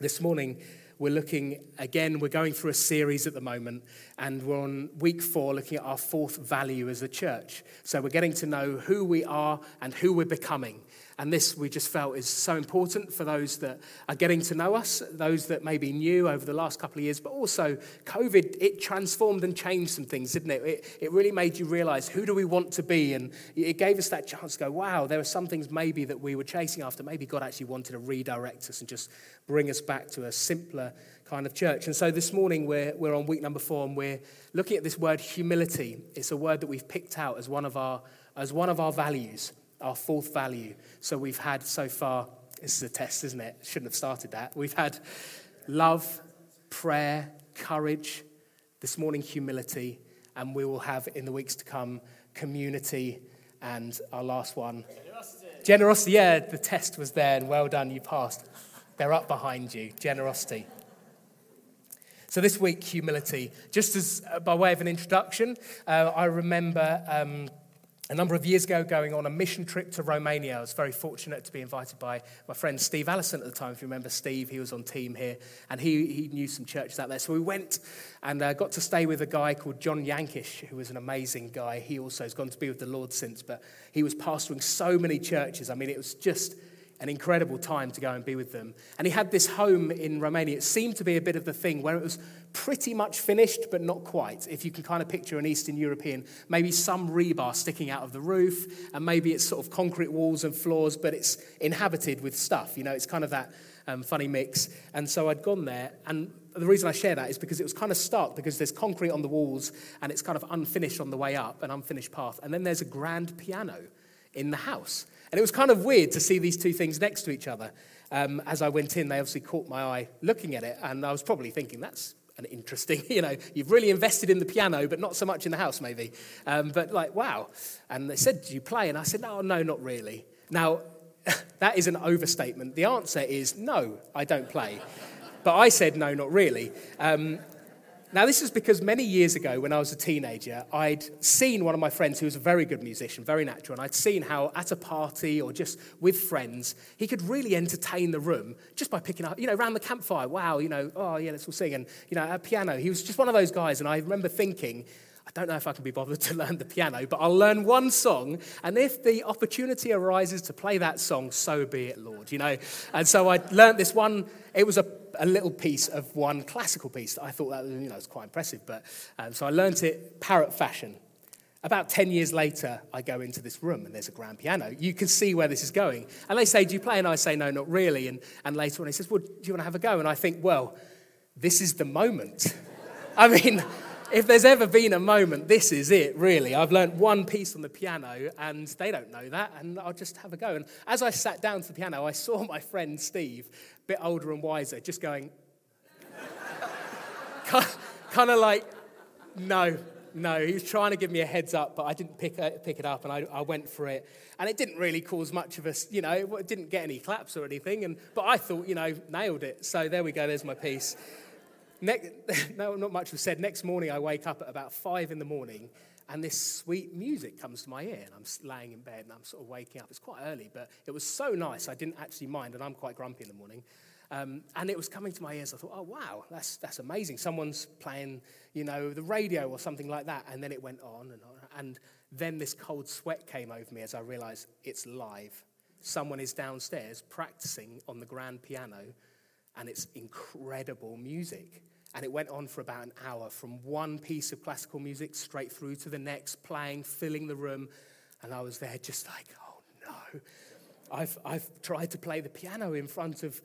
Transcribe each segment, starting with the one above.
This morning, we're looking again, we're going through a series at the moment, and we're on week four looking at our fourth value as a church. So we're getting to know who we are and who we're becoming. And this we just felt is so important for those that are getting to know us, those that may be new over the last couple of years, but also COVID, it transformed and changed some things, didn't it? It, it really made you realize who do we want to be? And it gave us that chance to go, wow, there are some things maybe that we were chasing after. Maybe God actually wanted to redirect us and just bring us back to a simpler kind of church. And so this morning we're, we're on week number four and we're looking at this word humility. It's a word that we've picked out as one of our, as one of our values our fourth value. So we've had so far, this is a test, isn't it? Shouldn't have started that. We've had love, prayer, courage, this morning, humility, and we will have in the weeks to come community and our last one. Generosity. Generosity, yeah, the test was there, and well done, you passed. They're up behind you. Generosity. So this week, humility. Just as uh, by way of an introduction, uh, I remember. Um, a number of years ago going on a mission trip to Romania. I was very fortunate to be invited by my friend Steve Allison at the time. If you remember Steve, he was on team here and he, he knew some churches out there. So we went and uh, got to stay with a guy called John Yankish, who was an amazing guy. He also has gone to be with the Lord since, but he was pastoring so many churches. I mean, it was just an incredible time to go and be with them. And he had this home in Romania. It seemed to be a bit of the thing where it was pretty much finished, but not quite. If you can kind of picture an Eastern European, maybe some rebar sticking out of the roof, and maybe it's sort of concrete walls and floors, but it's inhabited with stuff. You know, it's kind of that um, funny mix. And so I'd gone there, and the reason I share that is because it was kind of stark because there's concrete on the walls, and it's kind of unfinished on the way up, an unfinished path. And then there's a grand piano in the house. And it was kind of weird to see these two things next to each other. Um, as I went in, they obviously caught my eye looking at it, and I was probably thinking, that's an interesting, you know, you've really invested in the piano, but not so much in the house, maybe. Um, but like, wow. And they said, Do you play? And I said, No, no, not really. Now, that is an overstatement. The answer is no, I don't play. but I said, No, not really. Um, now, this is because many years ago, when I was a teenager, I'd seen one of my friends who was a very good musician, very natural, and I'd seen how at a party or just with friends, he could really entertain the room just by picking up, you know, around the campfire. Wow, you know, oh, yeah, let's all sing. And, you know, at piano, he was just one of those guys. And I remember thinking, I don't know if I can be bothered to learn the piano, but I'll learn one song. And if the opportunity arises to play that song, so be it, Lord, you know. And so I learned this one, it was a, a little piece of one classical piece that I thought that you know, was quite impressive. But um, so I learned it parrot fashion. About 10 years later, I go into this room and there's a grand piano. You can see where this is going. And they say, Do you play? And I say, No, not really. And, and later on, he says, Well, do you want to have a go? And I think, Well, this is the moment. I mean, if there's ever been a moment, this is it, really. I've learnt one piece on the piano, and they don't know that, and I'll just have a go. And as I sat down to the piano, I saw my friend Steve, a bit older and wiser, just going, kind of like, no, no. He was trying to give me a heads up, but I didn't pick pick it up, and I, I went for it. And it didn't really cause much of a, you know, it didn't get any claps or anything, and, but I thought, you know, nailed it. So there we go, there's my piece. No, not much was said. Next morning, I wake up at about five in the morning, and this sweet music comes to my ear, and I'm laying in bed, and I'm sort of waking up. It's quite early, but it was so nice, I didn't actually mind, and I'm quite grumpy in the morning. Um, and it was coming to my ears. I thought, oh, wow, that's, that's amazing. Someone's playing, you know, the radio or something like that. And then it went on and on. And then this cold sweat came over me as I realized it's live. Someone is downstairs practicing on the grand piano and it's incredible music. And it went on for about an hour from one piece of classical music straight through to the next, playing, filling the room. And I was there just like, oh no. I've, I've tried to play the piano in front of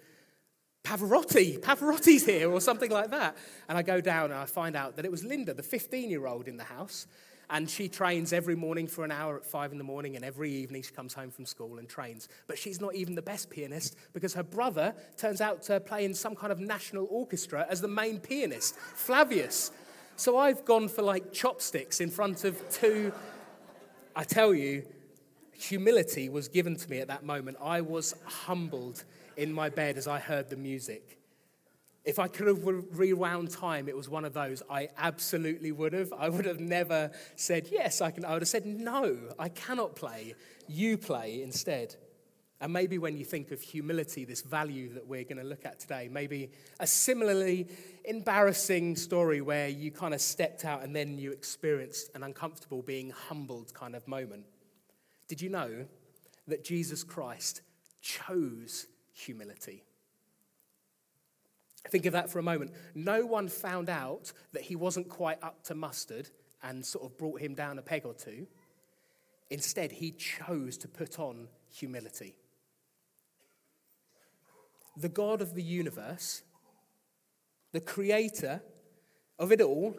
Pavarotti. Pavarotti's here, or something like that. And I go down and I find out that it was Linda, the 15 year old in the house. And she trains every morning for an hour at five in the morning, and every evening she comes home from school and trains. But she's not even the best pianist because her brother turns out to play in some kind of national orchestra as the main pianist, Flavius. So I've gone for like chopsticks in front of two. I tell you, humility was given to me at that moment. I was humbled in my bed as I heard the music. If I could have rewound time, it was one of those. I absolutely would have. I would have never said, Yes, I can. I would have said, No, I cannot play. You play instead. And maybe when you think of humility, this value that we're going to look at today, maybe a similarly embarrassing story where you kind of stepped out and then you experienced an uncomfortable, being humbled kind of moment. Did you know that Jesus Christ chose humility? Think of that for a moment. No one found out that he wasn't quite up to mustard and sort of brought him down a peg or two. Instead, he chose to put on humility. The God of the universe, the creator of it all,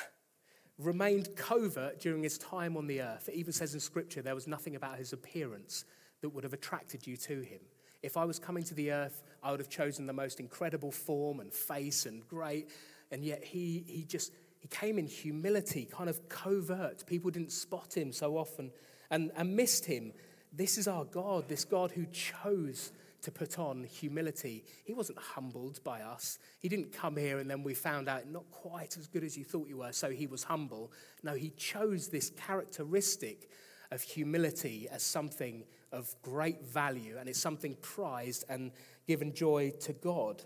remained covert during his time on the earth. It even says in Scripture there was nothing about his appearance that would have attracted you to him. If I was coming to the earth, I would have chosen the most incredible form and face and great. And yet he, he just he came in humility, kind of covert. People didn't spot him so often and, and missed him. This is our God, this God who chose to put on humility. He wasn't humbled by us. He didn't come here and then we found out not quite as good as you thought you were, so he was humble. No, he chose this characteristic of humility as something of great value, and it's something prized and given joy to God,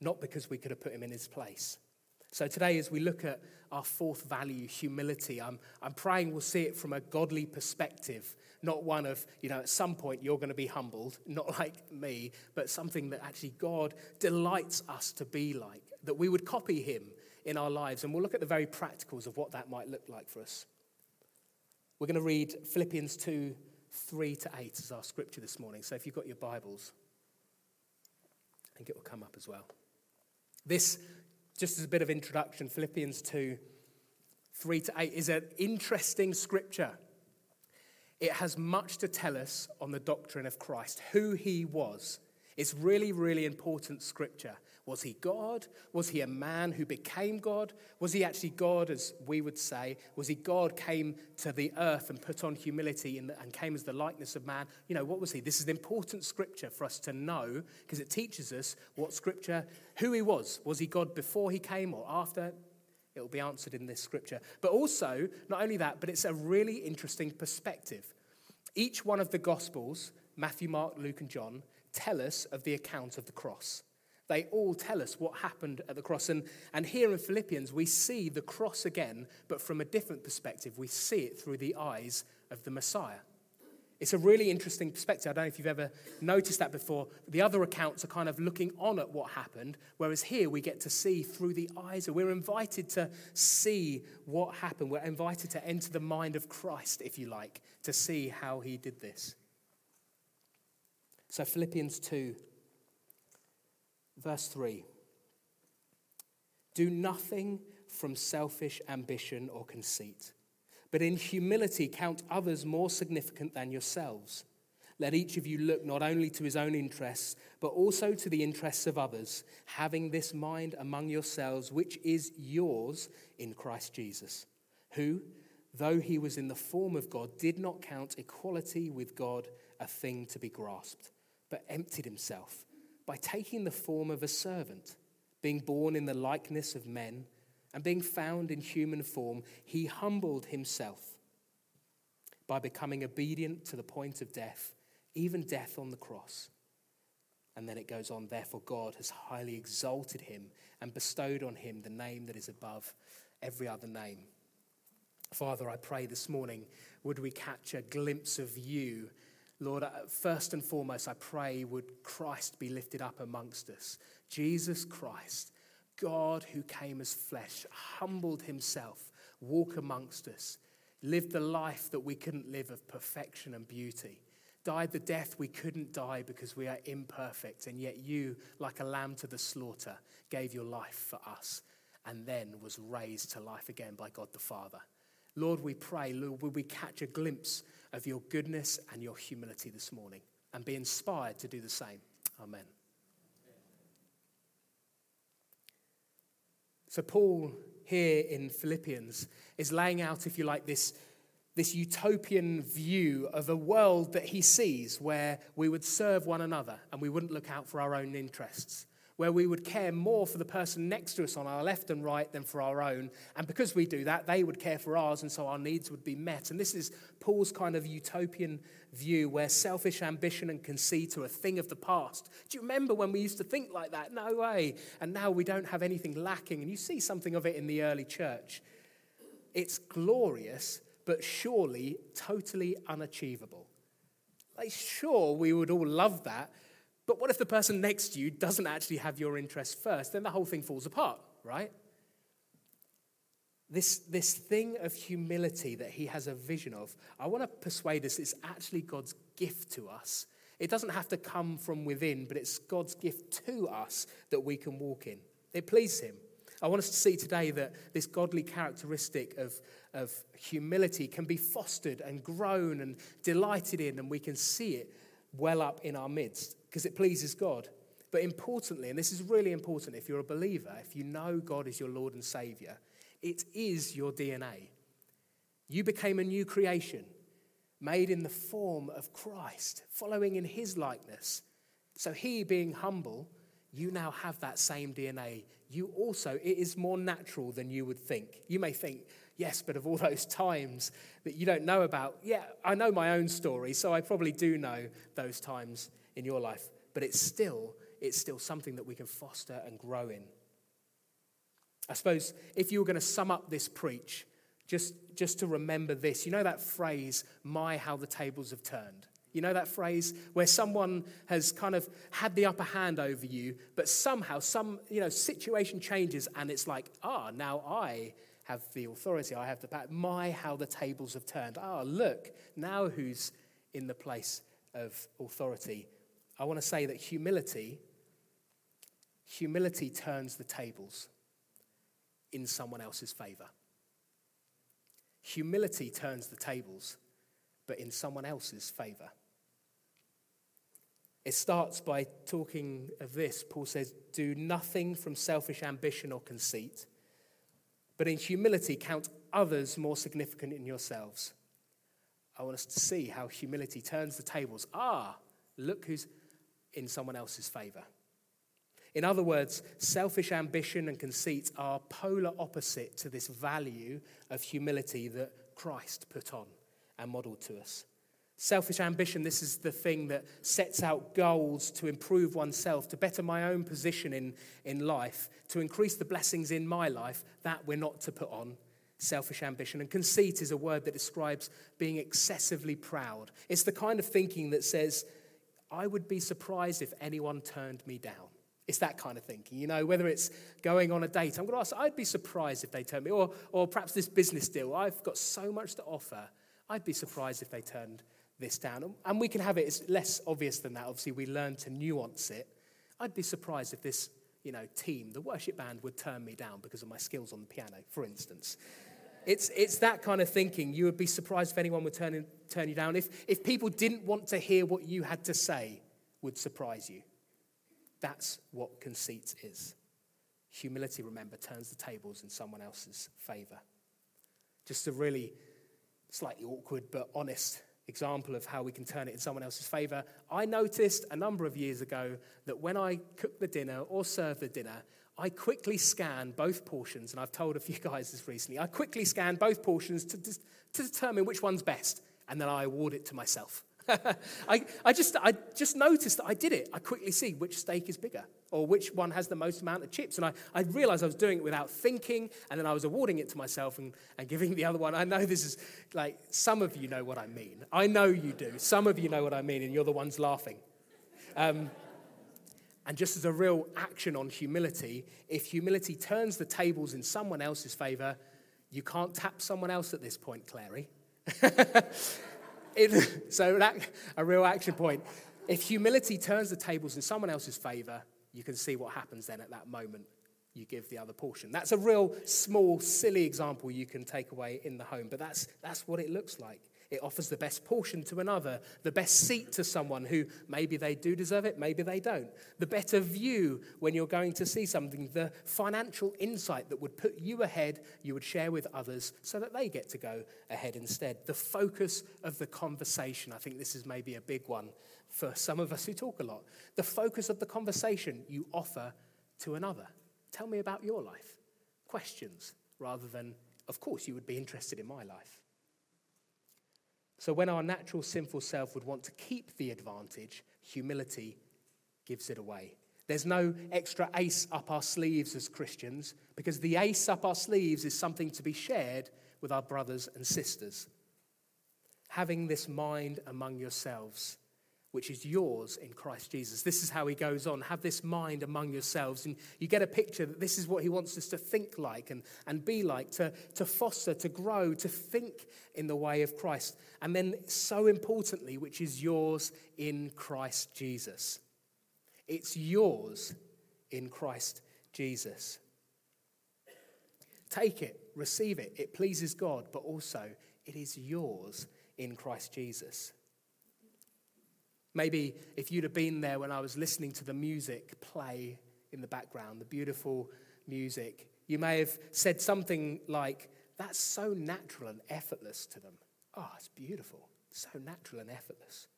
not because we could have put him in his place. So today, as we look at our fourth value, humility, I'm, I'm praying we'll see it from a godly perspective, not one of, you know, at some point you're going to be humbled, not like me, but something that actually God delights us to be like, that we would copy him in our lives. And we'll look at the very practicals of what that might look like for us. We're going to read Philippians 2 3 to 8 as our scripture this morning. So if you've got your Bibles, I think it will come up as well. This, just as a bit of introduction, Philippians 2 3 to 8 is an interesting scripture. It has much to tell us on the doctrine of Christ, who he was. It's really, really important scripture. Was he God? Was he a man who became God? Was he actually God, as we would say? Was he God, came to the earth and put on humility and, came as the likeness of man? You know, what was he? This is an important scripture for us to know because it teaches us what scripture, who he was. Was he God before he came or after? It will be answered in this scripture. But also, not only that, but it's a really interesting perspective. Each one of the Gospels, Matthew, Mark, Luke, and John, tell us of the account of the cross. They all tell us what happened at the cross. And, and here in Philippians, we see the cross again, but from a different perspective. We see it through the eyes of the Messiah. It's a really interesting perspective. I don't know if you've ever noticed that before. The other accounts are kind of looking on at what happened, whereas here we get to see through the eyes. We're invited to see what happened. We're invited to enter the mind of Christ, if you like, to see how he did this. So, Philippians 2 Verse 3 Do nothing from selfish ambition or conceit, but in humility count others more significant than yourselves. Let each of you look not only to his own interests, but also to the interests of others, having this mind among yourselves, which is yours in Christ Jesus, who, though he was in the form of God, did not count equality with God a thing to be grasped, but emptied himself by taking the form of a servant, being born in the likeness of men, and being found in human form, he humbled himself by becoming obedient to the point of death, even death on the cross. And then it goes on, therefore, God has highly exalted him and bestowed on him the name that is above every other name. Father, I pray this morning, would we catch a glimpse of you Lord, uh, first and foremost, I pray would Christ be lifted up amongst us. Jesus Christ, God who came as flesh, humbled himself, walk amongst us, lived the life that we couldn't live of perfection and beauty, died the death we couldn't die because we are imperfect, and yet you, like a lamb to the slaughter, gave your life for us and then was raised to life again by God the Father. Lord, we pray, Lord, will we catch a glimpse of your goodness and your humility this morning and be inspired to do the same. Amen. So, Paul here in Philippians is laying out, if you like, this, this utopian view of a world that he sees where we would serve one another and we wouldn't look out for our own interests, where we would care more for the person next to us on our left and right than for our own. And because we do that, they would care for ours, and so our needs would be met. And this is Paul's kind of utopian view where selfish ambition and conceit are a thing of the past. Do you remember when we used to think like that? No way. And now we don't have anything lacking. And you see something of it in the early church. It's glorious, but surely totally unachievable. Like, sure, we would all love that, but what if the person next to you doesn't actually have your interest first? Then the whole thing falls apart, right? This, this thing of humility that he has a vision of, I want to persuade us it's actually God's gift to us. It doesn't have to come from within, but it's God's gift to us that we can walk in. It pleases him. I want us to see today that this godly characteristic of, of humility can be fostered and grown and delighted in, and we can see it well up in our midst because it pleases God. But importantly, and this is really important if you're a believer, if you know God is your Lord and Savior, it is your DNA. You became a new creation, made in the form of Christ, following in his likeness. So, he being humble, you now have that same DNA. You also, it is more natural than you would think. You may think, yes, but of all those times that you don't know about, yeah, I know my own story, so I probably do know those times in your life, but it's still, it's still something that we can foster and grow in. I suppose if you were going to sum up this preach, just, just to remember this, you know that phrase, my, how the tables have turned? You know that phrase where someone has kind of had the upper hand over you, but somehow some you know situation changes and it's like, ah, now I have the authority, I have the power. My, how the tables have turned. Ah, look, now who's in the place of authority? I want to say that humility, humility turns the tables in someone else's favor. Humility turns the tables, but in someone else's favor. It starts by talking of this. Paul says, Do nothing from selfish ambition or conceit, but in humility count others more significant in yourselves. I want us to see how humility turns the tables. Ah, look who's in someone else's favor. In other words, selfish ambition and conceit are polar opposite to this value of humility that Christ put on and modeled to us. Selfish ambition, this is the thing that sets out goals to improve oneself, to better my own position in, in life, to increase the blessings in my life, that we're not to put on selfish ambition. And conceit is a word that describes being excessively proud. It's the kind of thinking that says, I would be surprised if anyone turned me down. It's that kind of thinking, you know, whether it's going on a date, I'm going to ask, I'd be surprised if they turned me, or, or perhaps this business deal, I've got so much to offer, I'd be surprised if they turned this down. And we can have it, it's less obvious than that. Obviously, we learn to nuance it. I'd be surprised if this, you know, team, the worship band, would turn me down because of my skills on the piano, for instance. It's, it's that kind of thinking. You would be surprised if anyone would turn, turn you down. If, if people didn't want to hear what you had to say, would surprise you. That's what conceit is. Humility, remember, turns the tables in someone else's favor. Just a really slightly awkward but honest example of how we can turn it in someone else's favor. I noticed a number of years ago that when I cook the dinner or serve the dinner, I quickly scan both portions, and I've told a few guys this recently. I quickly scan both portions to, to determine which one's best, and then I award it to myself. I, I, just, I just noticed that I did it. I quickly see which steak is bigger or which one has the most amount of chips. And I, I realized I was doing it without thinking, and then I was awarding it to myself and, and giving the other one. I know this is like, some of you know what I mean. I know you do. Some of you know what I mean, and you're the ones laughing. Um, and just as a real action on humility, if humility turns the tables in someone else's favor, you can't tap someone else at this point, Clary. it, so that, a real action point. If humility turns the tables in someone else's favor, you can see what happens then at that moment. You give the other portion. That's a real small, silly example you can take away in the home, but that's, that's what it looks like. It offers the best portion to another, the best seat to someone who maybe they do deserve it, maybe they don't. The better view when you're going to see something, the financial insight that would put you ahead, you would share with others so that they get to go ahead instead. The focus of the conversation. I think this is maybe a big one for some of us who talk a lot. The focus of the conversation you offer to another. Tell me about your life. Questions rather than, of course, you would be interested in my life. So, when our natural sinful self would want to keep the advantage, humility gives it away. There's no extra ace up our sleeves as Christians because the ace up our sleeves is something to be shared with our brothers and sisters. Having this mind among yourselves, which is yours in Christ Jesus. This is how he goes on. Have this mind among yourselves. And you get a picture that this is what he wants us to think like and, and be like, to, to foster, to grow, to think in the way of Christ. And then, so importantly, which is yours in Christ Jesus. It's yours in Christ Jesus. Take it, receive it. It pleases God, but also it is yours in Christ Jesus. Maybe if you'd have been there when I was listening to the music play in the background, the beautiful music, you may have said something like, That's so natural and effortless to them. Oh, it's beautiful. So natural and effortless.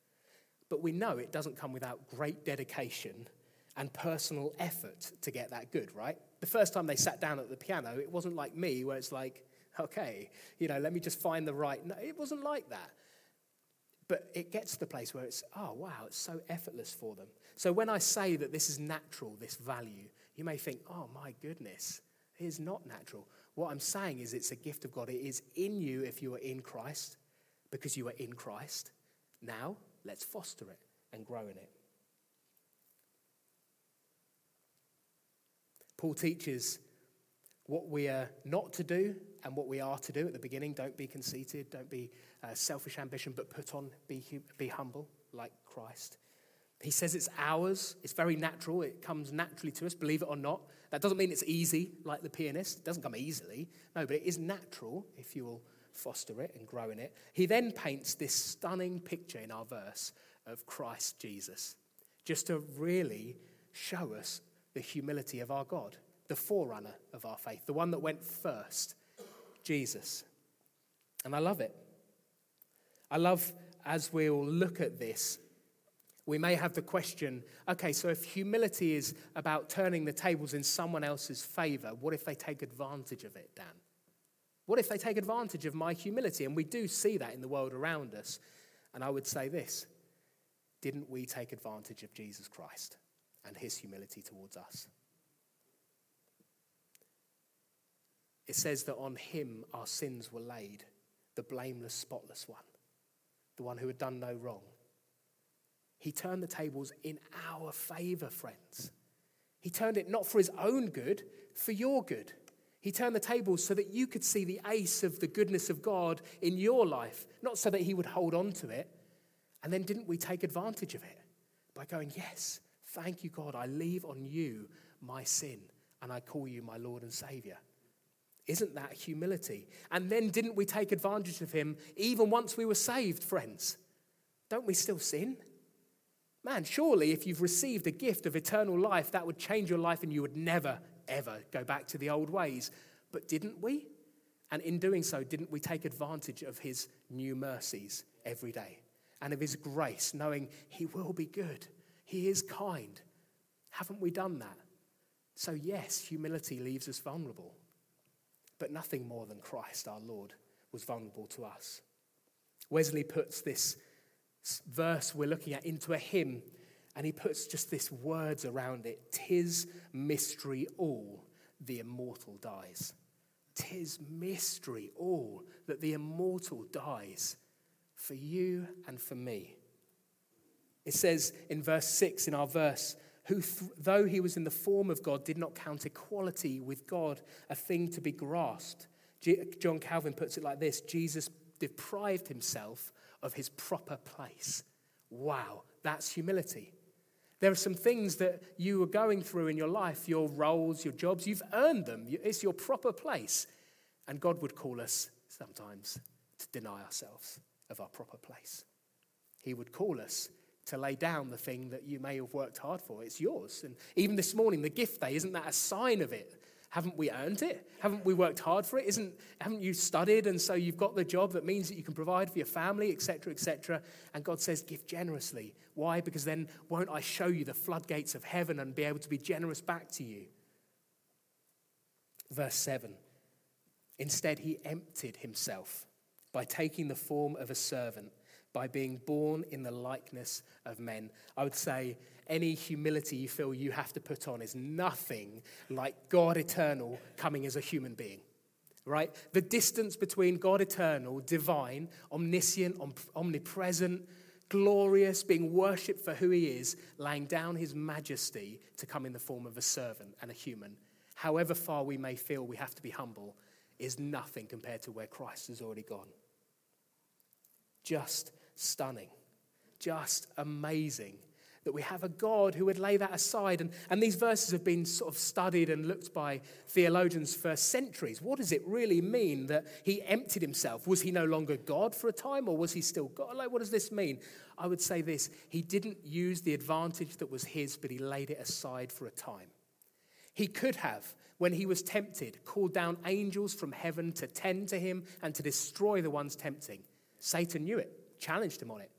But we know it doesn't come without great dedication and personal effort to get that good, right? The first time they sat down at the piano, it wasn't like me, where it's like, okay, you know, let me just find the right. No, it wasn't like that. But it gets to the place where it's, oh, wow, it's so effortless for them. So when I say that this is natural, this value, you may think, oh, my goodness, it is not natural. What I'm saying is it's a gift of God. It is in you if you are in Christ, because you are in Christ. Now, let's foster it and grow in it. Paul teaches what we are not to do and what we are to do at the beginning. Don't be conceited, don't be uh, selfish ambition, but put on, be, be humble like Christ. He says it's ours, it's very natural, it comes naturally to us, believe it or not. That doesn't mean it's easy like the pianist, it doesn't come easily. No, but it is natural if you will foster it and grow in it. He then paints this stunning picture in our verse of Christ Jesus, just to really show us the humility of our God, the forerunner of our faith, the one that went first, Jesus. And I love it. I love as we'll look at this, we may have the question okay, so if humility is about turning the tables in someone else's favor, what if they take advantage of it, Dan? What if they take advantage of my humility? And we do see that in the world around us. And I would say this didn't we take advantage of Jesus Christ? and his humility towards us. It says that on him our sins were laid, the blameless, spotless one, the one who had done no wrong. He turned the tables in our favor, friends. He turned it not for his own good, for your good. He turned the tables so that you could see the ace of the goodness of God in your life, not so that he would hold on to it. And then didn't we take advantage of it by going, Yes, Thank you, God. I leave on you my sin and I call you my Lord and Savior. Isn't that humility? And then didn't we take advantage of him even once we were saved, friends? Don't we still sin? Man, surely if you've received a gift of eternal life, that would change your life and you would never, ever go back to the old ways. But didn't we? And in doing so, didn't we take advantage of his new mercies every day and of his grace, knowing he will be good he is kind. Haven't we done that? So, yes, humility leaves us vulnerable. But nothing more than Christ, our Lord, was vulnerable to us. Wesley puts this verse we're looking at into a hymn, and he puts just this words around it Tis mystery all, the immortal dies. Tis mystery all that the immortal dies for you and for me. It says in verse 6 in our verse, who, th- though he was in the form of God, did not count equality with God a thing to be grasped. John Calvin puts it like this Jesus deprived himself of his proper place. Wow, that's humility. There are some things that you are going through in your life, your roles, your jobs, you've earned them. It's your proper place. And God would call us sometimes to deny ourselves of our proper place. He would call us to lay down the thing that you may have worked hard for. It's yours. And even this morning, the gift day, isn't that a sign of it? Haven't we earned it? Haven't we worked hard for it? Isn't, haven't you studied and so you've got the job that means that you can provide for your family, etc., etc.? And God says, give generously. Why? Because then won't I show you the floodgates of heaven and be able to be generous back to you? Verse 7 Instead, he emptied himself by taking the form of a servant, by being born in the likeness of men. I would say any humility you feel you have to put on is nothing like God eternal coming as a human being. Right? The distance between God eternal, divine, omniscient, omnipresent, glorious, being worshipped for who he is, laying down his majesty to come in the form of a servant and a human. However far we may feel we have to be humble, is nothing compared to where Christ has already gone. Just stunning, just amazing that we have a God who would lay that aside. And, and these verses have been sort of studied and looked by theologians for centuries. What does it really mean that he emptied himself? Was he no longer God for a time or was he still God? Like, what does this mean? I would say this He didn't use the advantage that was his, but he laid it aside for a time. He could have, when he was tempted, called down angels from heaven to tend to him and to destroy the ones tempting. Satan knew it, challenged him on it,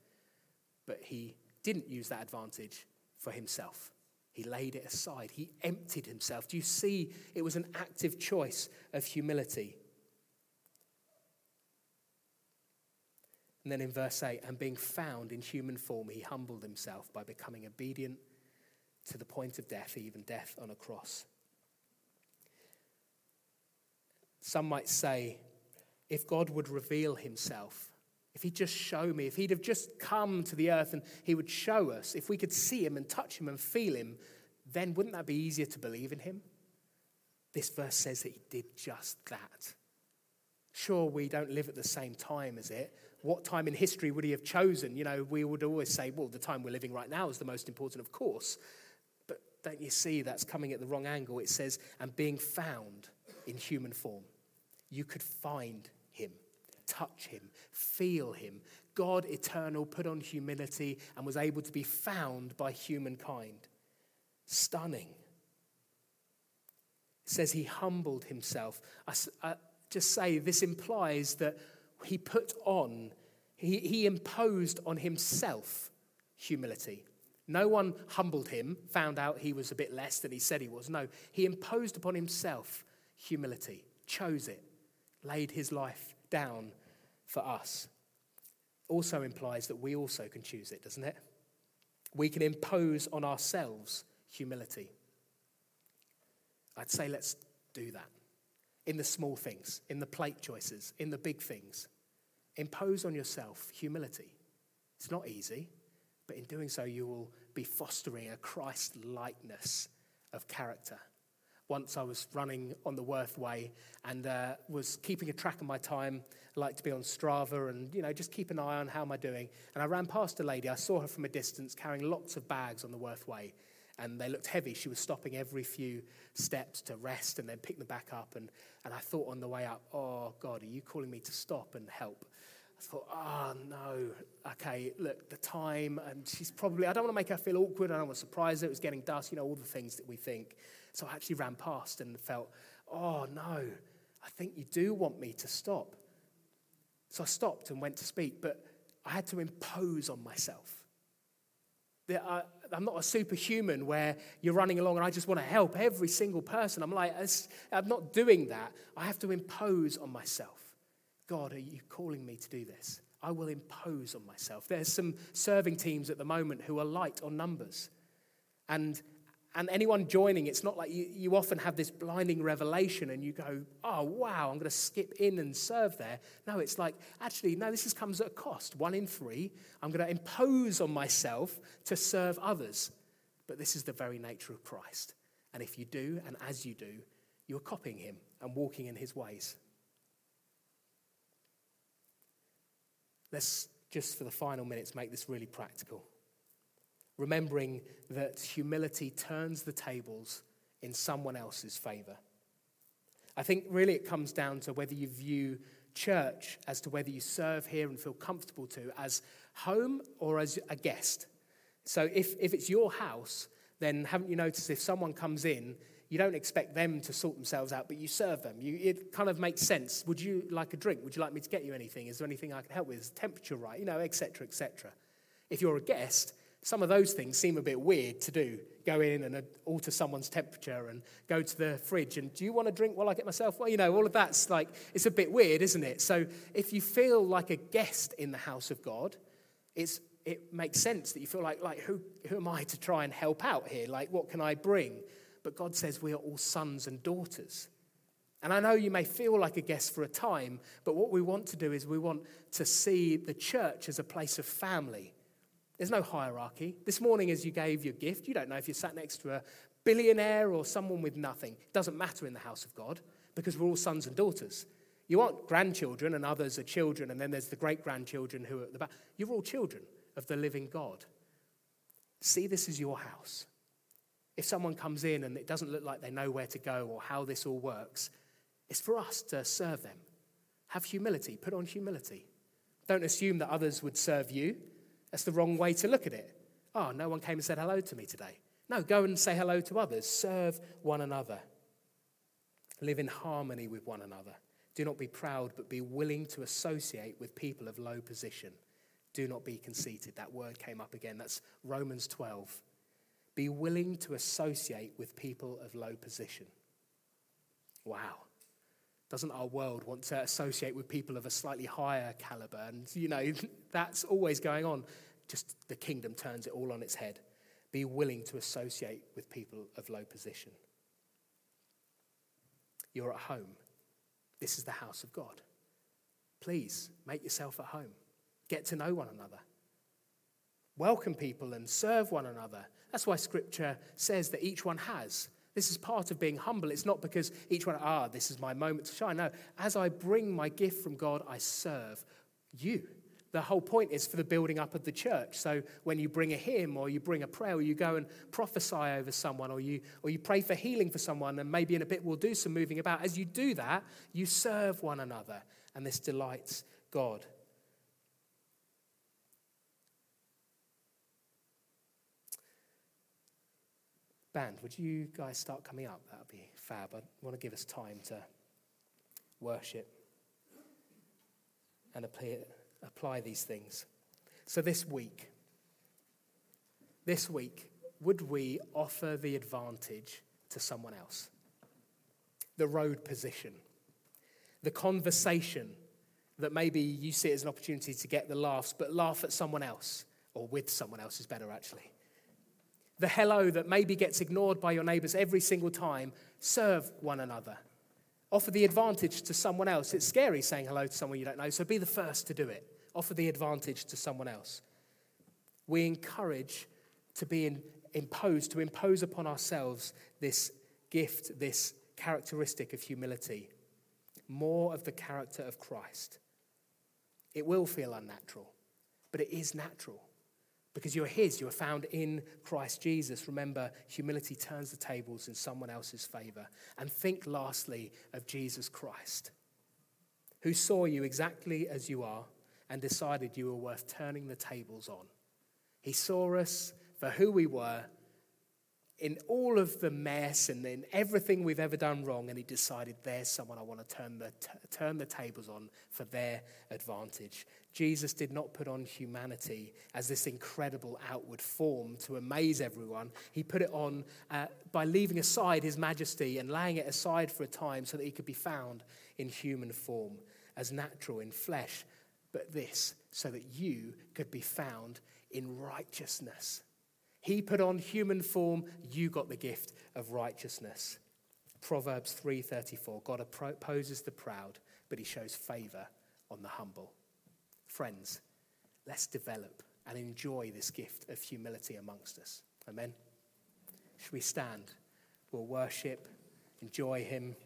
but he didn't use that advantage for himself. He laid it aside. He emptied himself. Do you see? It was an active choice of humility. And then in verse 8, and being found in human form, he humbled himself by becoming obedient to the point of death, even death on a cross. Some might say, if God would reveal himself if he'd just show me, if he'd have just come to the earth and he would show us, if we could see him and touch him and feel him, then wouldn't that be easier to believe in him? This verse says that he did just that. Sure, we don't live at the same time as it. What time in history would he have chosen? You know, we would always say, well, the time we're living right now is the most important, of course. But don't you see that's coming at the wrong angle? It says, and being found in human form. You could find him touch him, feel him. God eternal put on humility and was able to be found by humankind. Stunning. It says he humbled himself. I, I just say this implies that he put on, he, he imposed on himself humility. No one humbled him, found out he was a bit less than he said he was. No, he imposed upon himself humility, chose it, laid his life down for us also implies that we also can choose it, doesn't it? We can impose on ourselves humility. I'd say let's do that in the small things, in the plate choices, in the big things. Impose on yourself humility. It's not easy, but in doing so, you will be fostering a Christ likeness of character once I was running on the Worth Way and uh, was keeping a track of my time. I like to be on Strava and, you know, just keep an eye on how am I doing. And I ran past a lady. I saw her from a distance carrying lots of bags on the Worth Way. And they looked heavy. She was stopping every few steps to rest and then pick them back up. And, and I thought on the way up, oh, God, are you calling me to stop and help? I thought, oh no, okay, look, the time, and she's probably, I don't want to make her feel awkward, I don't want to surprise her, it was getting dusk, you know, all the things that we think. So I actually ran past and felt, oh no, I think you do want me to stop. So I stopped and went to speak, but I had to impose on myself. I'm not a superhuman where you're running along and I just want to help every single person. I'm like, I'm not doing that. I have to impose on myself. God, are you calling me to do this? I will impose on myself. There's some serving teams at the moment who are light on numbers. And, and anyone joining, it's not like you, you often have this blinding revelation and you go, oh, wow, I'm going to skip in and serve there. No, it's like, actually, no, this is, comes at a cost. One in three, I'm going to impose on myself to serve others. But this is the very nature of Christ. And if you do, and as you do, you're copying him and walking in his ways. Let's just for the final minutes make this really practical. Remembering that humility turns the tables in someone else's favor. I think really it comes down to whether you view church as to whether you serve here and feel comfortable to as home or as a guest. So if, if it's your house, then haven't you noticed if someone comes in, you don't expect them to sort themselves out, but you serve them. You, it kind of makes sense. Would you like a drink? Would you like me to get you anything? Is there anything I can help with? Is the temperature right? You know, etc., etc. If you're a guest, some of those things seem a bit weird to do. Go in and alter someone's temperature and go to the fridge and do you want a drink while I get myself? Well, you know, all of that's like, it's a bit weird, isn't it? So if you feel like a guest in the house of God, it's, it makes sense that you feel like, like who, who am I to try and help out here? Like, what can I bring? But God says we are all sons and daughters. And I know you may feel like a guest for a time, but what we want to do is we want to see the church as a place of family there's no hierarchy. This morning, as you gave your gift, you don't know if you're sat next to a billionaire or someone with nothing. It doesn't matter in the house of God because we're all sons and daughters. You aren't grandchildren and others are children, and then there's the great grandchildren who are at the back. You're all children of the living God. See this as your house. If someone comes in and it doesn't look like they know where to go or how this all works, it's for us to serve them. Have humility, put on humility. Don't assume that others would serve you. That's the wrong way to look at it. Oh, no one came and said hello to me today. No, go and say hello to others. Serve one another. Live in harmony with one another. Do not be proud, but be willing to associate with people of low position. Do not be conceited. That word came up again. That's Romans 12. Be willing to associate with people of low position. Wow. Doesn't our world want to associate with people of a slightly higher caliber? And, you know, that's always going on. Just the kingdom turns it all on its head. Be willing to associate with people of low position. You're at home. This is the house of God. Please make yourself at home. Get to know one another. Welcome people and serve one another. That's why scripture says that each one has this is part of being humble. It's not because each one, ah, this is my moment to shine. No, as I bring my gift from God, I serve you. The whole point is for the building up of the church. So when you bring a hymn or you bring a prayer or you go and prophesy over someone or you, or you pray for healing for someone, and maybe in a bit we'll do some moving about, as you do that, you serve one another. And this delights God. Band, would you guys start coming up? That would be fab. I want to give us time to worship and apply, apply these things. So, this week, this week, would we offer the advantage to someone else? The road position, the conversation that maybe you see as an opportunity to get the laughs, but laugh at someone else, or with someone else is better actually the hello that maybe gets ignored by your neighbors every single time, serve one another. Offer the advantage to someone else. It's scary saying hello to someone you don't know, so be the first to do it. Offer the advantage to someone else. We encourage to be in, imposed, to impose upon ourselves this gift, this characteristic of humility, more of the character of Christ. It will feel unnatural, but it is natural because you're His, you are found in Christ Jesus. Remember, humility turns the tables in someone else's favor. And think lastly of Jesus Christ, who saw you exactly as you are and decided you were worth turning the tables on. He saw us for who we were in all of the mess and in everything we've ever done wrong, and he decided there's someone I want to turn the, t- turn the tables on for their advantage. Jesus did not put on humanity as this incredible outward form to amaze everyone. He put it on uh, by leaving aside his majesty and laying it aside for a time so that he could be found in human form, as natural in flesh, but this so that you could be found in righteousness he put on human form, you got the gift of righteousness. Proverbs 3:34 God opposes the proud, but he shows favor on the humble. Friends, let's develop and enjoy this gift of humility amongst us. Amen. Should we stand? We'll worship, enjoy him.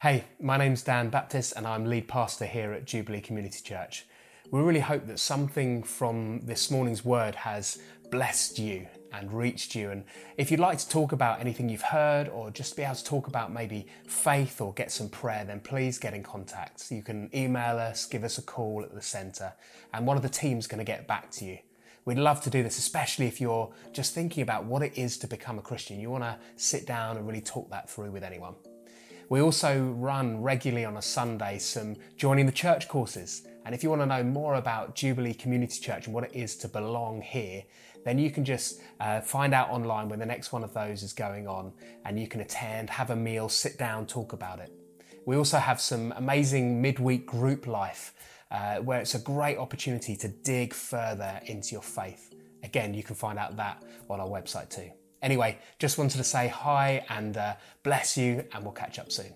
Hey, my name's Dan Baptist and I'm lead pastor here at Jubilee Community Church. We really hope that something from this morning's word has blessed you and reached you. And if you'd like to talk about anything you've heard or just be able to talk about maybe faith or get some prayer, then please get in contact. You can email us, give us a call at the centre, and one of the team's going to get back to you. We'd love to do this, especially if you're just thinking about what it is to become a Christian. You want to sit down and really talk that through with anyone. We also run regularly on a Sunday some joining the church courses. And if you want to know more about Jubilee Community Church and what it is to belong here, then you can just uh, find out online when the next one of those is going on and you can attend, have a meal, sit down, talk about it. We also have some amazing midweek group life uh, where it's a great opportunity to dig further into your faith. Again, you can find out that on our website too. Anyway, just wanted to say hi and uh, bless you, and we'll catch up soon.